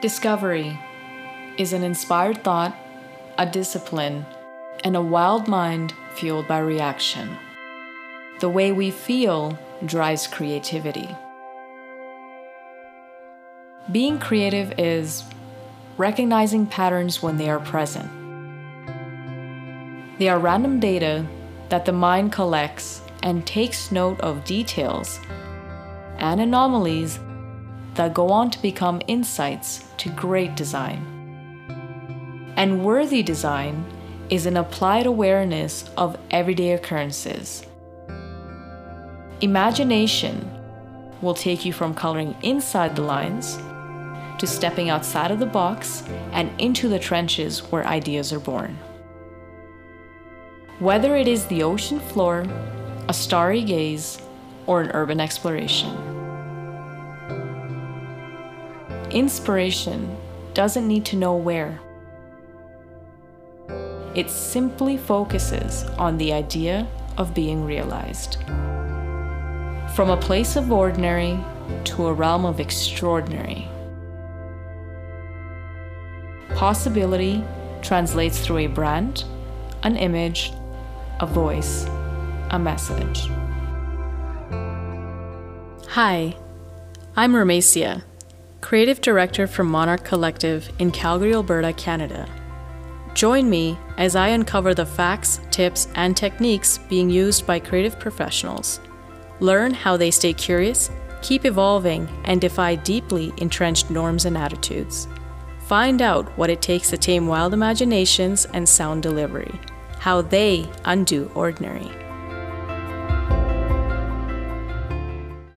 Discovery is an inspired thought, a discipline, and a wild mind fueled by reaction. The way we feel drives creativity. Being creative is recognizing patterns when they are present. They are random data that the mind collects and takes note of details and anomalies that go on to become insights to great design. And worthy design is an applied awareness of everyday occurrences. Imagination will take you from coloring inside the lines to stepping outside of the box and into the trenches where ideas are born. Whether it is the ocean floor, a starry gaze, or an urban exploration. Inspiration doesn't need to know where. It simply focuses on the idea of being realized. From a place of ordinary to a realm of extraordinary. Possibility translates through a brand, an image, a voice, a message. Hi, I'm Ramacia Creative Director for Monarch Collective in Calgary, Alberta, Canada. Join me as I uncover the facts, tips, and techniques being used by creative professionals. Learn how they stay curious, keep evolving, and defy deeply entrenched norms and attitudes. Find out what it takes to tame wild imaginations and sound delivery, how they undo ordinary.